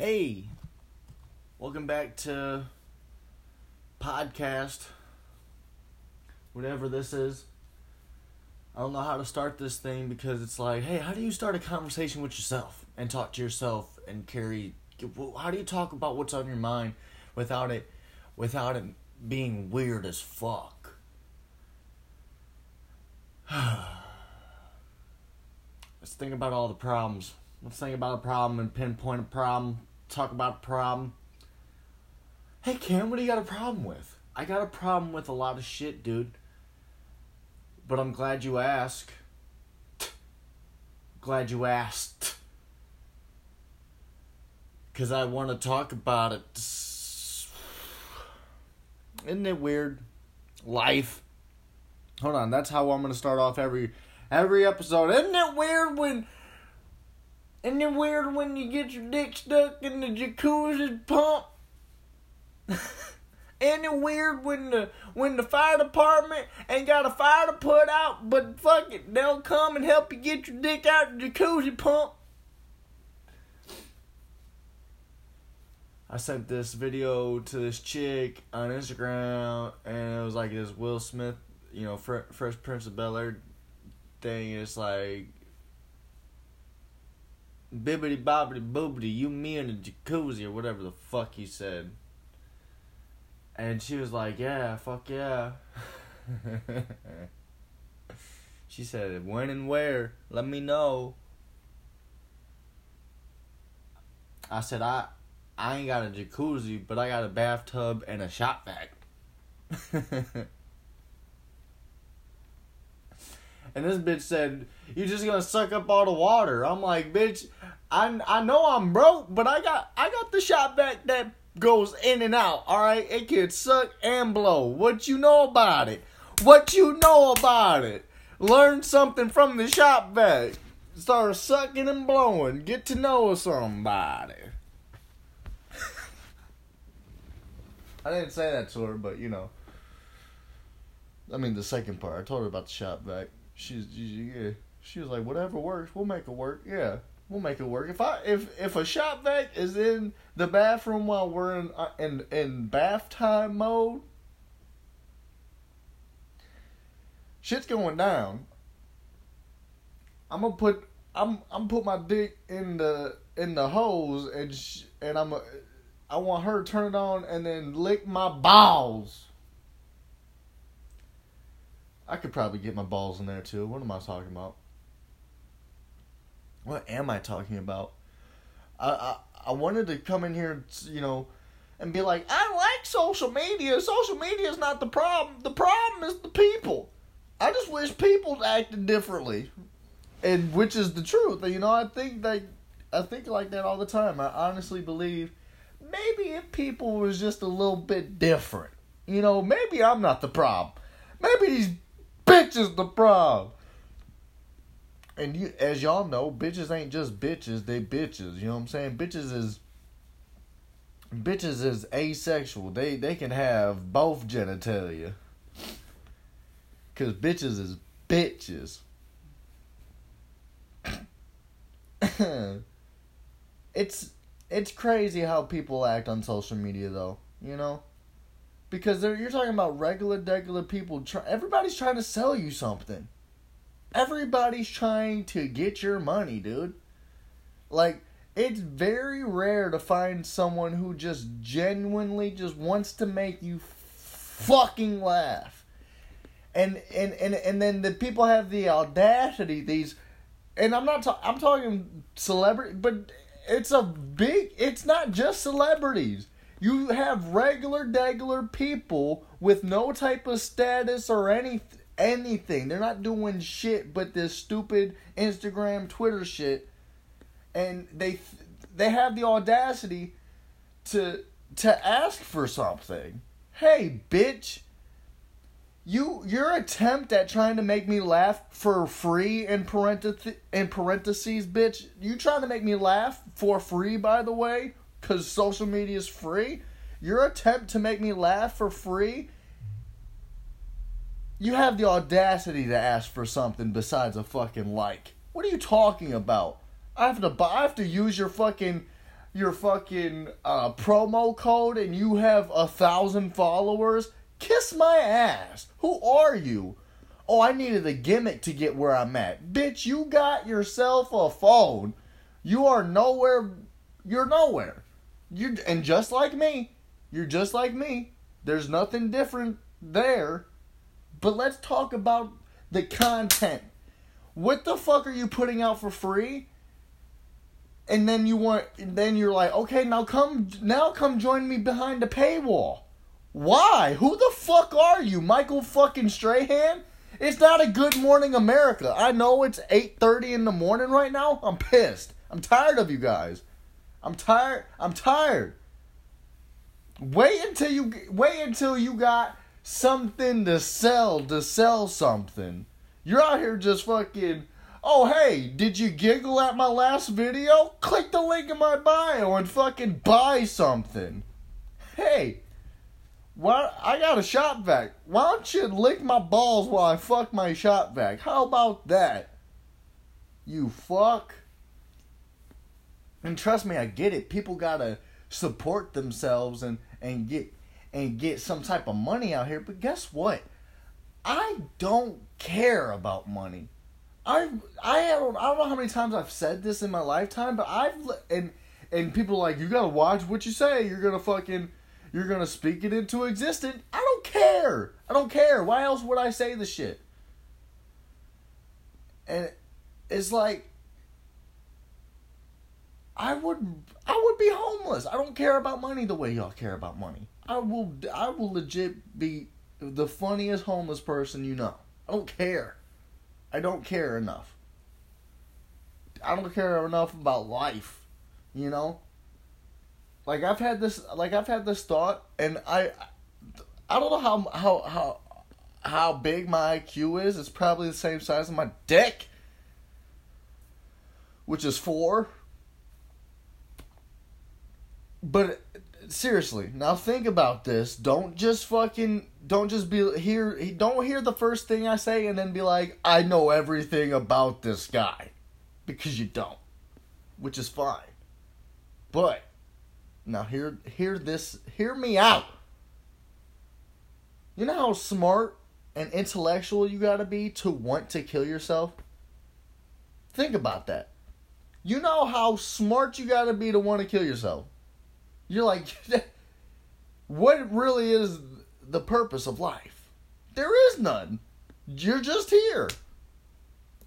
Hey, welcome back to podcast, whatever this is. I don't know how to start this thing because it's like, hey, how do you start a conversation with yourself and talk to yourself and carry? How do you talk about what's on your mind without it, without it being weird as fuck? Let's think about all the problems. Let's think about a problem and pinpoint a problem. Talk about a problem. Hey Cam, what do you got a problem with? I got a problem with a lot of shit, dude. But I'm glad you asked. Glad you asked. Cause I want to talk about it. Isn't it weird? Life. Hold on, that's how I'm gonna start off every every episode. Isn't it weird when isn't it weird when you get your dick stuck in the jacuzzi pump? Ain't it weird when the when the fire department ain't got a fire to put out, but fuck it, they'll come and help you get your dick out of the jacuzzi pump? I sent this video to this chick on Instagram, and it was like this Will Smith, you know, Fresh Prince of Bel Air thing. It's like bibbity bobbity boobity, you me in a jacuzzi or whatever the fuck he said. And she was like, Yeah, fuck yeah. she said, When and where? Let me know. I said, I I ain't got a jacuzzi, but I got a bathtub and a shop vac. and this bitch said, "You just gonna suck up all the water?" I'm like, "Bitch, I I know I'm broke, but I got I got the shop vac that goes in and out. All right, it can suck and blow. What you know about it? What you know about it? Learn something from the shop vac. Start sucking and blowing. Get to know somebody. I didn't say that to her, but you know. I mean, the second part. I told her about the shop vac. She's, she, yeah. She was like, whatever works, we'll make it work. Yeah. We'll make it work. If I if if a shop vac is in the bathroom while we're in uh, in in bath time mode, shit's going down. I'm gonna put I'm I'm put my dick in the in the hose and sh- and I'm a, I want her to turn it on and then lick my balls. I could probably get my balls in there too. What am I talking about? What am I talking about? I, I I wanted to come in here, you know, and be like, I like social media. Social media is not the problem. The problem is the people. I just wish people acted differently, and which is the truth. You know, I think that I think like that all the time. I honestly believe maybe if people was just a little bit different, you know, maybe I'm not the problem. Maybe these bitches the problem and you, as y'all know, bitches ain't just bitches; they bitches. You know what I'm saying? Bitches is bitches is asexual. They they can have both genitalia. Cause bitches is bitches. it's it's crazy how people act on social media though, you know? Because you're talking about regular regular people try, everybody's trying to sell you something everybody's trying to get your money, dude. Like, it's very rare to find someone who just genuinely just wants to make you fucking laugh. And and and and then the people have the audacity these and I'm not ta- I'm talking celebrity but it's a big it's not just celebrities. You have regular degular people with no type of status or anything anything. They're not doing shit but this stupid Instagram, Twitter shit, and they they have the audacity to to ask for something. Hey, bitch. You your attempt at trying to make me laugh for free in parentheses in parentheses, bitch. You trying to make me laugh for free, by the way, because social media is free. Your attempt to make me laugh for free you have the audacity to ask for something besides a fucking like. What are you talking about? I have to buy, I have to use your fucking your fucking uh, promo code and you have a thousand followers, kiss my ass. Who are you? Oh, I needed a gimmick to get where I'm at. Bitch, you got yourself a phone. You are nowhere. You're nowhere. You and just like me, you're just like me. There's nothing different there. But let's talk about the content. What the fuck are you putting out for free? And then you want then you're like, "Okay, now come now come join me behind the paywall." Why? Who the fuck are you? Michael fucking Strahan? It's not a good morning America. I know it's 8:30 in the morning right now. I'm pissed. I'm tired of you guys. I'm tired. I'm tired. Wait until you wait until you got something to sell to sell something. You're out here just fucking Oh hey, did you giggle at my last video? Click the link in my bio and fucking buy something. Hey, why I got a shop vac. Why don't you lick my balls while I fuck my shop vac? How about that? You fuck. And trust me, I get it. People gotta support themselves and and get and get some type of money out here. But guess what? I don't care about money. I I don't I don't know how many times I've said this in my lifetime, but I've and and people like you gotta watch what you say. You're gonna fucking you're gonna speak it into existence. I don't care. I don't care. Why else would I say the shit? And it's like I would I would be homeless. I don't care about money the way y'all care about money. I will I will legit be the funniest homeless person you know. I don't care. I don't care enough. I don't care enough about life, you know? Like I've had this like I've had this thought and I I don't know how how how how big my IQ is. It's probably the same size as my dick. Which is 4 but seriously, now think about this. Don't just fucking don't just be here don't hear the first thing I say and then be like, I know everything about this guy. Because you don't. Which is fine. But now hear hear this hear me out. You know how smart and intellectual you gotta be to want to kill yourself? Think about that. You know how smart you gotta be to want to kill yourself. You're like, what really is the purpose of life? There is none. You're just here.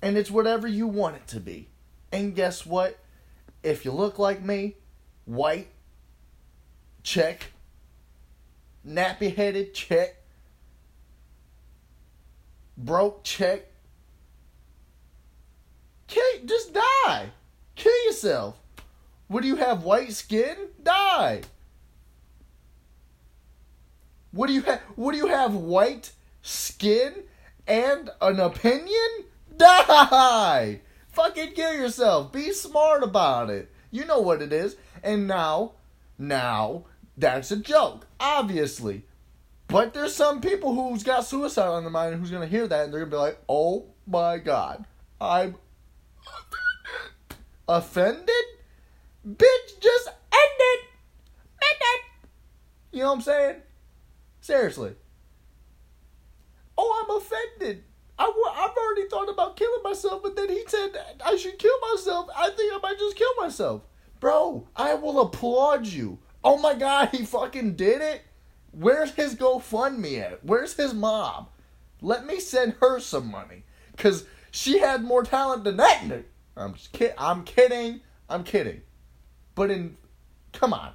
And it's whatever you want it to be. And guess what? If you look like me, white, check. Nappy headed, check. Broke, check. Just die. Kill yourself. What do you have? White skin? Die. What do you have? What do you have? White skin and an opinion? Die. Fucking kill yourself. Be smart about it. You know what it is. And now, now that's a joke, obviously. But there's some people who's got suicide on their mind who's gonna hear that and they're gonna be like, "Oh my god, I'm offended." Bitch, just end it. End it. You know what I'm saying? Seriously. Oh, I'm offended. I, I've already thought about killing myself, but then he said I should kill myself. I think I might just kill myself. Bro, I will applaud you. Oh my god, he fucking did it. Where's his GoFundMe at? Where's his mom? Let me send her some money. Because she had more talent than that. I'm just kid- I'm kidding. I'm kidding. But in, come on,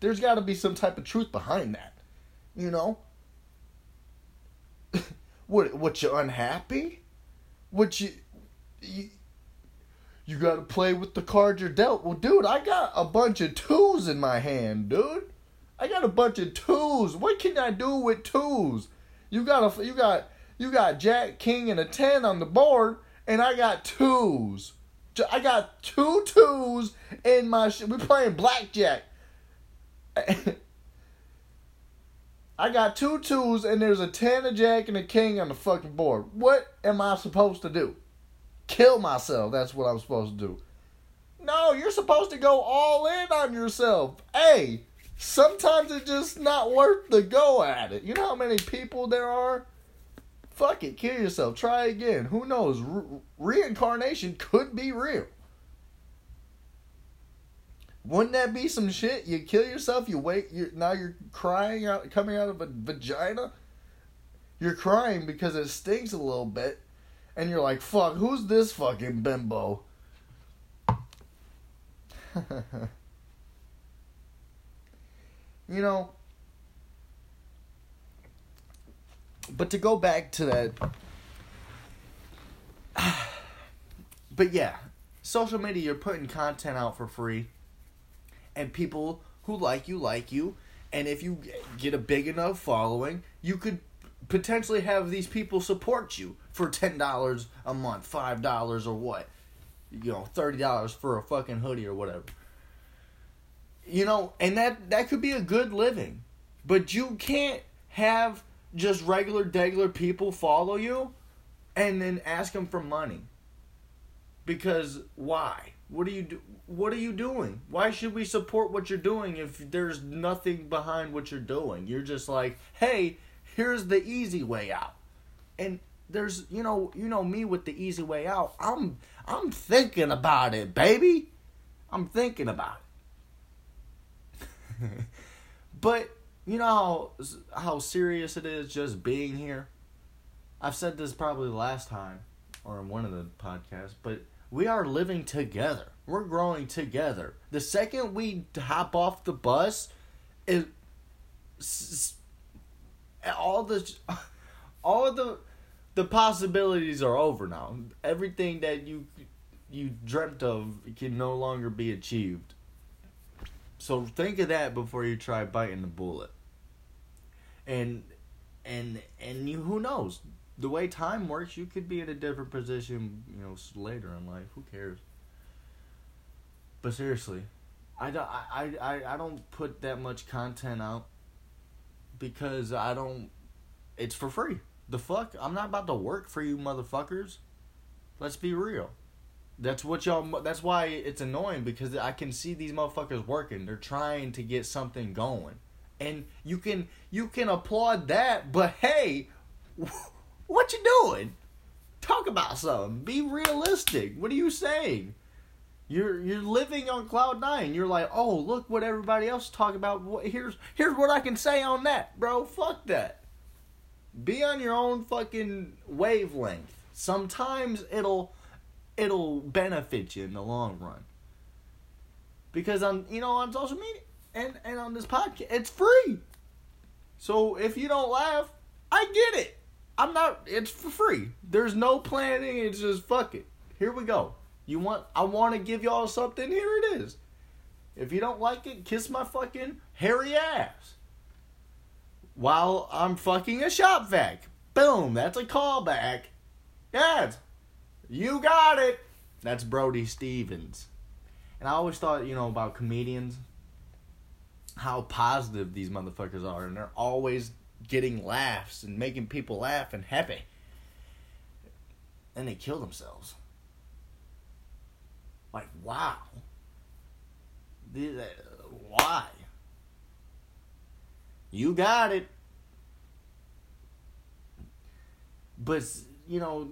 there's got to be some type of truth behind that, you know. what? What you unhappy? What you, you you got to play with the cards you're dealt. Well, dude, I got a bunch of twos in my hand, dude. I got a bunch of twos. What can I do with twos? You got a you got you got Jack King and a ten on the board, and I got twos. I got two twos in my. Sh- we playing blackjack. I got two twos and there's a ten, a jack, and a king on the fucking board. What am I supposed to do? Kill myself. That's what I'm supposed to do. No, you're supposed to go all in on yourself. Hey, sometimes it's just not worth the go at it. You know how many people there are? Fuck it, kill yourself. Try again. Who knows? Re- reincarnation could be real. Wouldn't that be some shit? You kill yourself. You wait. You now you're crying out, coming out of a vagina. You're crying because it stinks a little bit, and you're like, "Fuck, who's this fucking bimbo?" you know. But to go back to that. but yeah, social media, you're putting content out for free, and people who like you like you, and if you get a big enough following, you could potentially have these people support you for ten dollars a month, five dollars or what, you know, thirty dollars for a fucking hoodie or whatever. You know, and that that could be a good living, but you can't have just regular degular people follow you, and then ask them for money. Because why? What are you do? What are you doing? Why should we support what you're doing if there's nothing behind what you're doing? You're just like, hey, here's the easy way out. And there's you know you know me with the easy way out. I'm I'm thinking about it, baby. I'm thinking about it. but you know how how serious it is just being here. I've said this probably last time or in one of the podcasts, but we are living together. We're growing together. The second we hop off the bus, it all the all the the possibilities are over now. Everything that you you dreamt of can no longer be achieved. So think of that before you try biting the bullet. And and and you who knows the way time works, you could be in a different position, you know, later in life. Who cares? But seriously, I don't I, I, I don't put that much content out because I don't. It's for free. The fuck? I'm not about to work for you, motherfuckers. Let's be real. That's what y'all. That's why it's annoying because I can see these motherfuckers working. They're trying to get something going, and you can you can applaud that. But hey, what you doing? Talk about something. Be realistic. What are you saying? You're you're living on cloud nine. You're like, oh look what everybody else talk about. Here's here's what I can say on that, bro. Fuck that. Be on your own fucking wavelength. Sometimes it'll it'll benefit you in the long run. Because on you know on social media and and on this podcast, it's free. So if you don't laugh, I get it. I'm not. It's for free. There's no planning. It's just fuck it. Here we go. You want? I want to give y'all something. Here it is. If you don't like it, kiss my fucking hairy ass. While I'm fucking a shop vac. Boom. That's a callback. Yes. You got it. That's Brody Stevens. And I always thought, you know, about comedians, how positive these motherfuckers are, and they're always getting laughs and making people laugh and happy. And they kill themselves. Like, wow. Why? You got it. But, you know,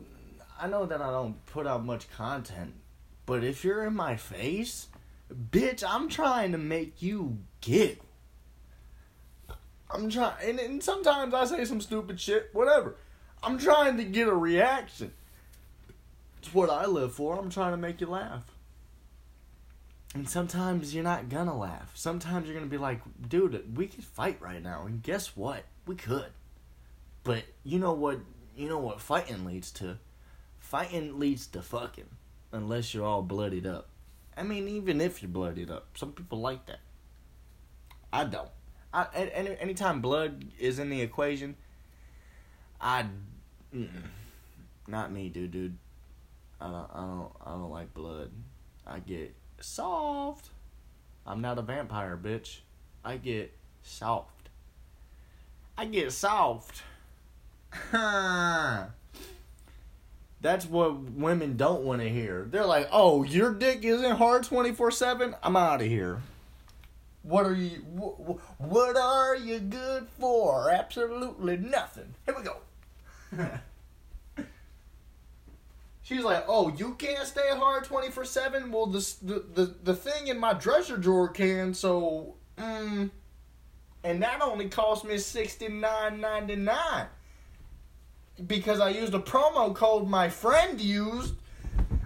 I know that I don't put out much content, but if you're in my face, bitch, I'm trying to make you get. I'm trying, and, and sometimes I say some stupid shit, whatever. I'm trying to get a reaction. It's what I live for. I'm trying to make you laugh. And sometimes you're not gonna laugh. Sometimes you're gonna be like, dude, we could fight right now. And guess what? We could. But you know what you know what fighting leads to? Fighting leads to fucking. Unless you're all bloodied up. I mean, even if you're bloodied up. Some people like that. I don't. I, any anytime blood is in the equation, I, mm, not me, dude, dude. I don't, I don't, I don't like blood. I get soft. I'm not a vampire, bitch. I get soft. I get soft. That's what women don't want to hear. They're like, "Oh, your dick isn't hard 24/7? I'm out of here." What are you wh- what are you good for? Absolutely nothing. Here we go. She's like, "Oh, you can't stay hard 24/7? Well, the the the, the thing in my dresser drawer can, so mm, and that only cost me 69.99 because I used a promo code my friend used.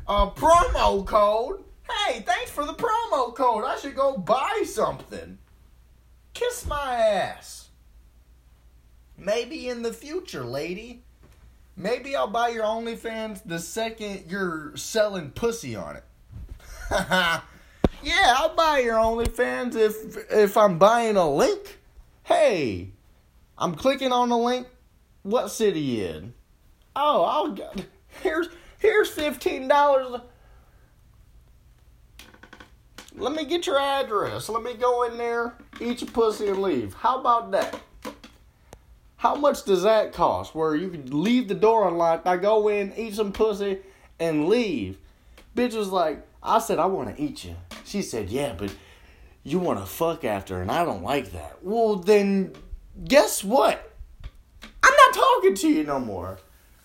A promo code? Hey, thanks for the promo code. I should go buy something. Kiss my ass. Maybe in the future, lady. Maybe I'll buy your OnlyFans the second you're selling pussy on it. yeah, I'll buy your OnlyFans if if I'm buying a link. Hey, I'm clicking on the link. What city in? Oh, I'll go. Here's here's fifteen dollars. Let me get your address. Let me go in there, eat your pussy, and leave. How about that? How much does that cost? Where you can leave the door unlocked, I go in, eat some pussy, and leave. Bitch was like, I said I want to eat you. She said, yeah, but you want to fuck after, and I don't like that. Well, then, guess what? I'm not talking to you no more.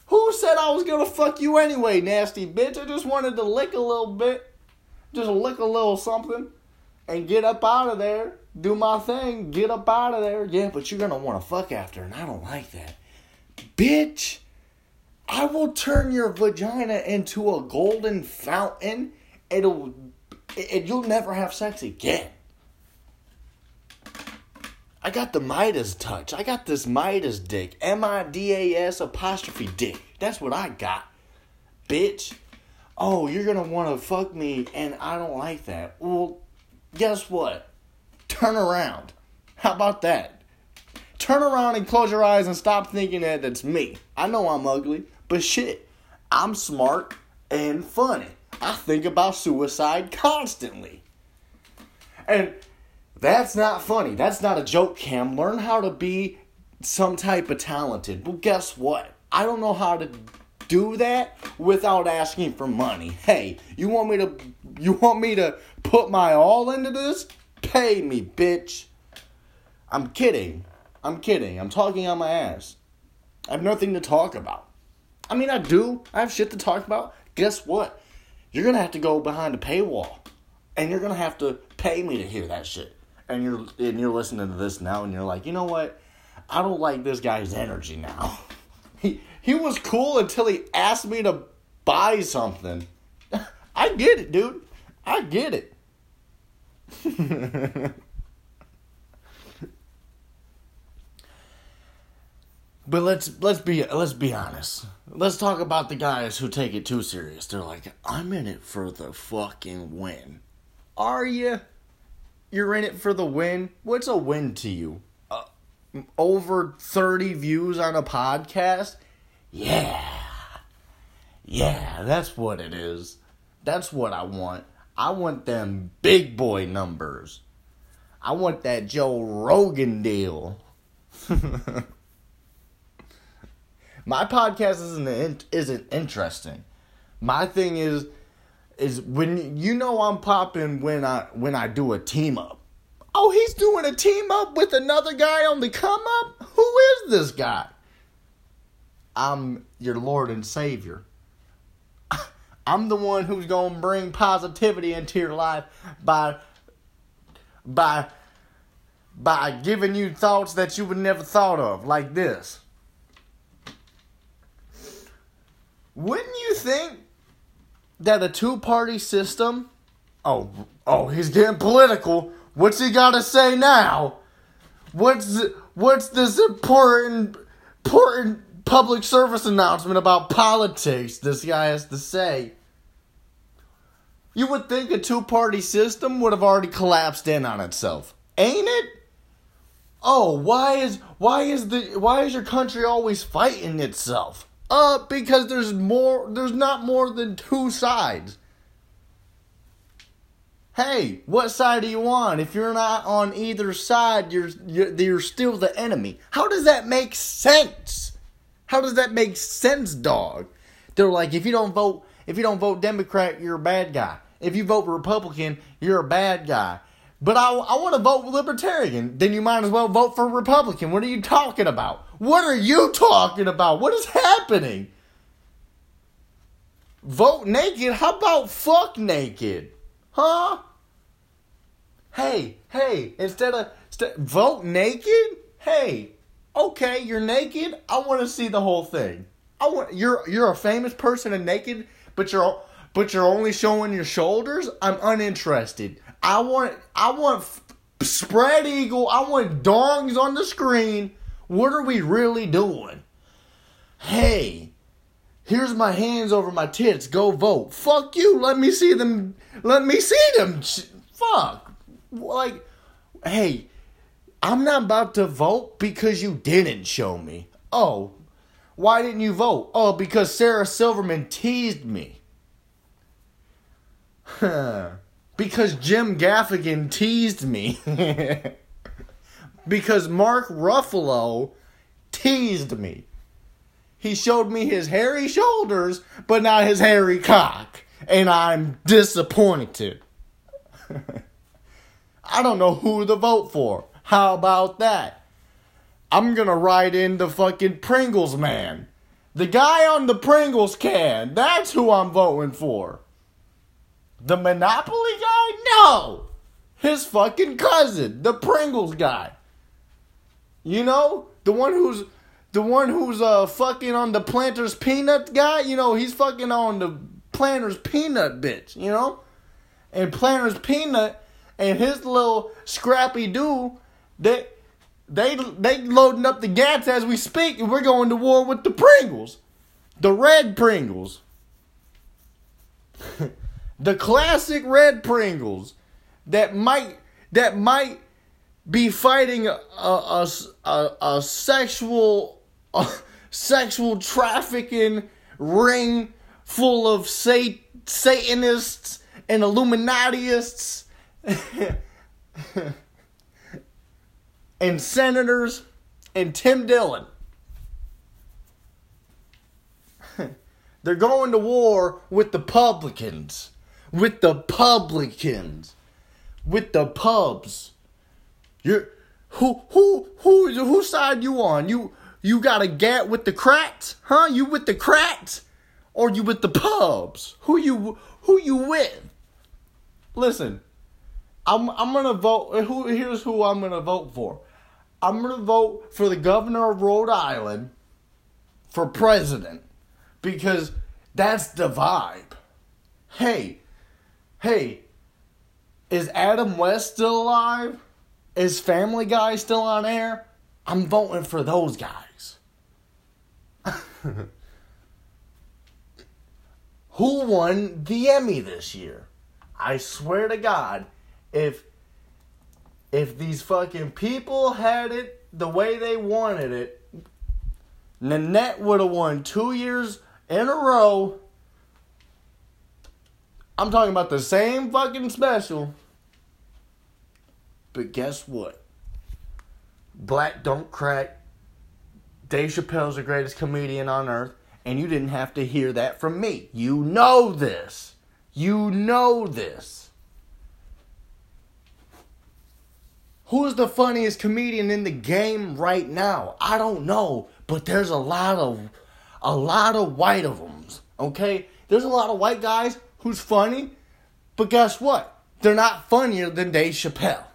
Who said I was gonna fuck you anyway, nasty bitch? I just wanted to lick a little bit. Just lick a little something and get up out of there do my thing, get up out of there. Yeah, but you're gonna wanna fuck after, and I don't like that. Bitch, I will turn your vagina into a golden fountain. It'll, it, you'll never have sex again. I got the Midas touch. I got this Midas dick. M I D A S apostrophe dick. That's what I got. Bitch. Oh, you're gonna wanna fuck me, and I don't like that. Well, guess what? turn around. How about that? Turn around and close your eyes and stop thinking that it's me. I know I'm ugly, but shit, I'm smart and funny. I think about suicide constantly. And that's not funny. That's not a joke, Cam. Learn how to be some type of talented. Well, guess what? I don't know how to do that without asking for money. Hey, you want me to you want me to put my all into this? Pay me, bitch. I'm kidding. I'm kidding. I'm talking on my ass. I have nothing to talk about. I mean, I do. I have shit to talk about. Guess what? You're gonna have to go behind a paywall, and you're gonna have to pay me to hear that shit. And you're and you're listening to this now, and you're like, you know what? I don't like this guy's energy now. He he was cool until he asked me to buy something. I get it, dude. I get it. but let's let's be let's be honest. Let's talk about the guys who take it too serious. They're like, "I'm in it for the fucking win." Are you? You're in it for the win. What's a win to you? Uh, over 30 views on a podcast? Yeah. Yeah, that's what it is. That's what I want. I want them big boy numbers. I want that Joe Rogan deal. My podcast isn't isn't interesting. My thing is is when you know I'm popping when I when I do a team up. Oh, he's doing a team up with another guy on the come up? Who is this guy? I'm your Lord and Savior. I'm the one who's going to bring positivity into your life by by by giving you thoughts that you would never thought of like this. Wouldn't you think that a two-party system Oh, oh, he's getting political. What's he got to say now? What's what's this important important public service announcement about politics this guy has to say? You would think a two party system would have already collapsed in on itself. Ain't it? Oh, why is why is the why is your country always fighting itself? Uh because there's more there's not more than two sides. Hey, what side are you on? If you're not on either side, you're, you're you're still the enemy. How does that make sense? How does that make sense, dog? They're like, if you don't vote, if you don't vote Democrat, you're a bad guy. If you vote Republican, you're a bad guy. But I, I want to vote Libertarian. Then you might as well vote for Republican. What are you talking about? What are you talking about? What is happening? Vote naked? How about fuck naked? Huh? Hey, hey, instead of st- vote naked? Hey, okay, you're naked. I want to see the whole thing. I want you're you're a famous person and naked, but you're but you're only showing your shoulders. I'm uninterested. I want I want spread eagle. I want dongs on the screen. What are we really doing? Hey, here's my hands over my tits. Go vote. Fuck you. Let me see them. Let me see them. Fuck. Like, hey, I'm not about to vote because you didn't show me. Oh, why didn't you vote? Oh, because Sarah Silverman teased me. because Jim Gaffigan teased me. because Mark Ruffalo teased me. He showed me his hairy shoulders, but not his hairy cock. And I'm disappointed. I don't know who to vote for. How about that? I'm gonna write in the fucking Pringles man. The guy on the Pringles can. That's who I'm voting for. The Monopoly guy? No! His fucking cousin, the Pringles guy. You know? The one who's the one who's uh fucking on the Planters Peanut guy, you know, he's fucking on the Planters Peanut bitch, you know? And Planters Peanut and his little scrappy do, they they they loading up the gats as we speak, and we're going to war with the Pringles, the red Pringles, the classic red Pringles that might that might be fighting a a, a, a sexual a sexual trafficking ring full of sat- Satanists and Illuminatiists and senators and Tim Dillon. They're going to war with the publicans, with the publicans, with the pubs. You're who who who whose side you on? You you got a gat with the cracks, huh? You with the cracks, or you with the pubs? Who you who you with? Listen, I'm I'm gonna vote. Who here's who I'm gonna vote for. I'm gonna vote for the governor of Rhode Island for president because that's the vibe. Hey, hey, is Adam West still alive? Is Family Guy still on air? I'm voting for those guys. Who won the Emmy this year? I swear to God, if if these fucking people had it the way they wanted it, Nanette would have won two years in a row. I'm talking about the same fucking special. But guess what? Black don't crack. Dave Chappelle's the greatest comedian on earth, and you didn't have to hear that from me. You know this. You know this. Who's the funniest comedian in the game right now? I don't know, but there's a lot of a lot of white of them. Okay? There's a lot of white guys who's funny, but guess what? They're not funnier than Dave Chappelle.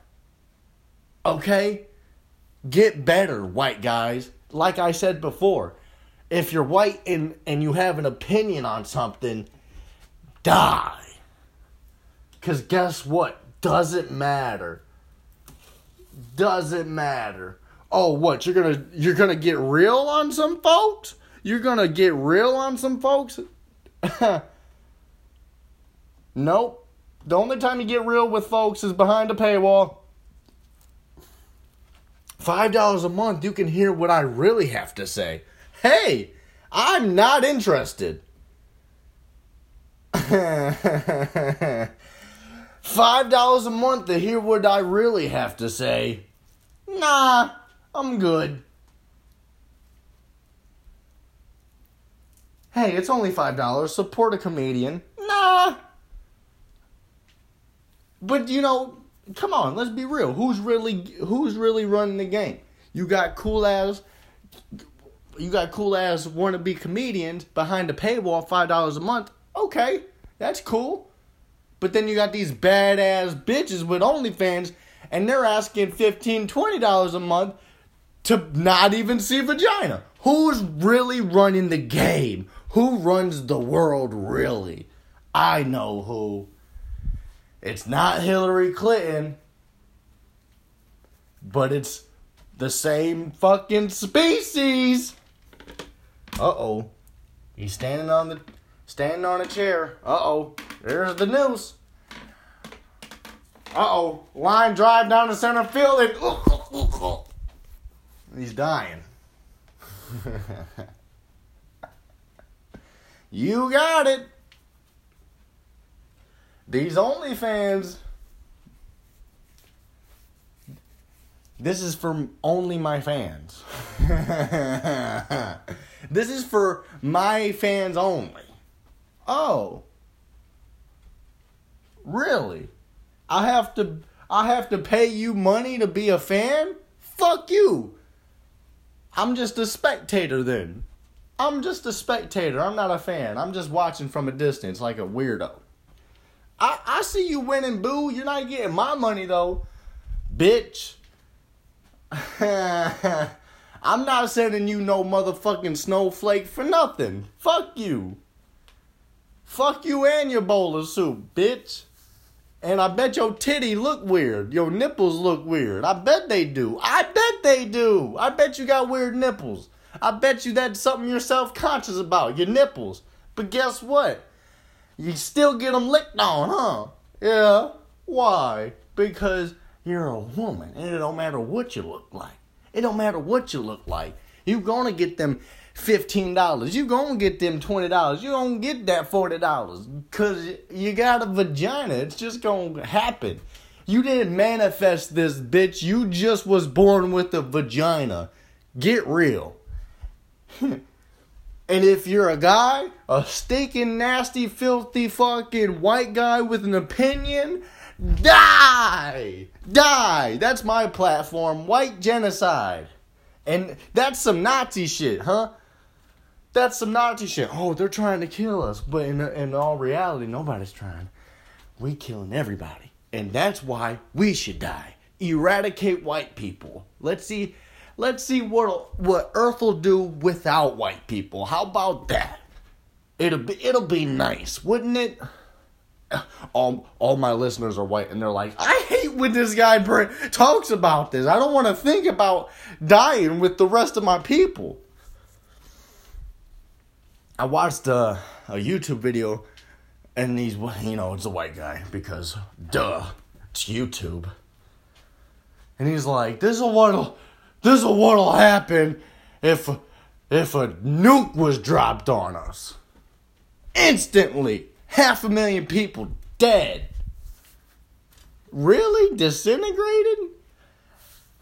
Okay? Get better, white guys. Like I said before, if you're white and, and you have an opinion on something, die. Because guess what? Doesn't matter doesn't matter. Oh, what? You're gonna you're gonna get real on some folks? You're gonna get real on some folks? nope. The only time you get real with folks is behind a paywall. Five dollars a month, you can hear what I really have to say. Hey, I'm not interested. Five dollars a month to hear what I really have to say. Nah, I'm good. Hey, it's only $5. Support a comedian. Nah. But you know, come on, let's be real. Who's really who's really running the game? You got cool ass you got cool ass wannabe comedians behind a paywall five dollars a month. Okay, that's cool. But then you got these badass bitches with OnlyFans and they're asking $15, $20 a month to not even see vagina. Who's really running the game? Who runs the world really? I know who. It's not Hillary Clinton, but it's the same fucking species. Uh oh. He's standing on the standing on a chair. Uh oh. There's the news. Uh oh. Line drive down the center field and he's dying. you got it. These OnlyFans. This is for only my fans. this is for my fans only. Oh. Really? I have to I have to pay you money to be a fan? Fuck you. I'm just a spectator then. I'm just a spectator. I'm not a fan. I'm just watching from a distance like a weirdo. I, I see you winning, boo. You're not getting my money though, bitch. I'm not sending you no motherfucking snowflake for nothing. Fuck you. Fuck you and your bowl of soup, bitch. And I bet your titty look weird. Your nipples look weird. I bet they do. I bet they do. I bet you got weird nipples. I bet you that's something you're self conscious about, your nipples. But guess what? You still get them licked on, huh? Yeah. Why? Because you're a woman and it don't matter what you look like. It don't matter what you look like. You're gonna get them $15. You gonna get them $20. You gonna get that $40. Cause you got a vagina. It's just gonna happen. You didn't manifest this bitch. You just was born with a vagina. Get real. and if you're a guy, a stinking, nasty, filthy, fucking white guy with an opinion, die! Die! That's my platform. White genocide. And that's some Nazi shit, huh? That's some Nazi shit. Oh, they're trying to kill us. But in, in all reality, nobody's trying. We killing everybody. And that's why we should die. Eradicate white people. Let's see let's see what what Earth will do without white people. How about that? It'll be it'll be nice, wouldn't it? All all my listeners are white and they're like, I hate when this guy talks about this. I don't want to think about dying with the rest of my people. I watched a, a YouTube video, and he's you know it's a white guy because duh, it's YouTube. And he's like, "This is what'll, this is what'll happen if if a nuke was dropped on us. Instantly, half a million people dead. Really disintegrated?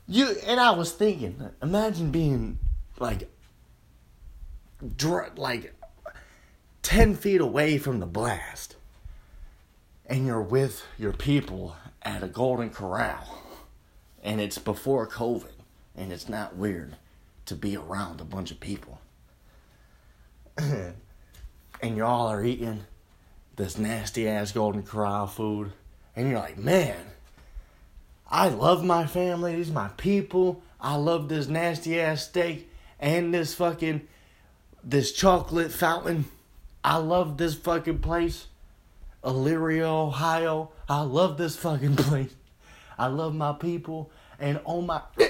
You and I was thinking, imagine being like, dr- like 10 feet away from the blast and you're with your people at a golden corral and it's before covid and it's not weird to be around a bunch of people. And y'all are eating this nasty ass golden corral food and you're like man i love my family these my people i love this nasty ass steak and this fucking this chocolate fountain I love this fucking place. Elyria, Ohio. I love this fucking place. I love my people. And oh my.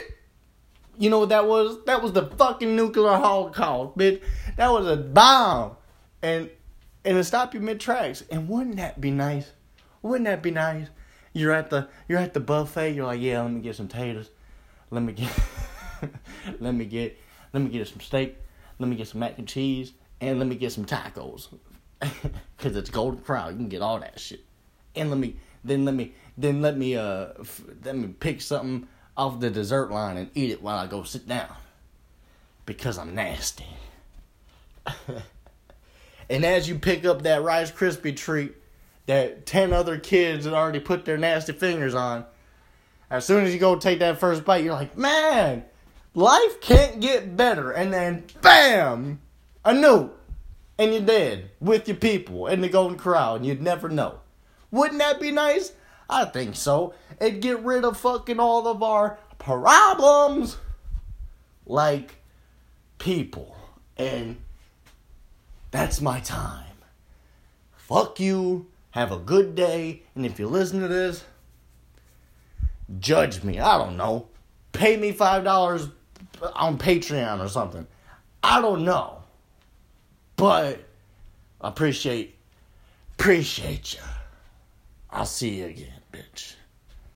You know what that was? That was the fucking nuclear holocaust, bitch. That was a bomb. And and it stopped you mid tracks. And wouldn't that be nice? Wouldn't that be nice? You're at the you're at the buffet. You're like, yeah, let me get some taters. Let me get let me get let me get some steak. Let me get some mac and cheese and let me get some tacos. Because it's golden corral you can get all that shit. And let me then let me then let me uh f- let me pick something off the dessert line and eat it while i go sit down. Because i'm nasty. And as you pick up that Rice Krispie treat that 10 other kids had already put their nasty fingers on, as soon as you go take that first bite, you're like, man, life can't get better. And then, bam, a note. And you're dead with your people in the Golden Corral, and you'd never know. Wouldn't that be nice? I think so. It'd get rid of fucking all of our problems like people. And that's my time. Fuck you. Have a good day. And if you listen to this, judge me. I don't know. Pay me $5 on Patreon or something. I don't know. But I appreciate appreciate you. I'll see you again, bitch.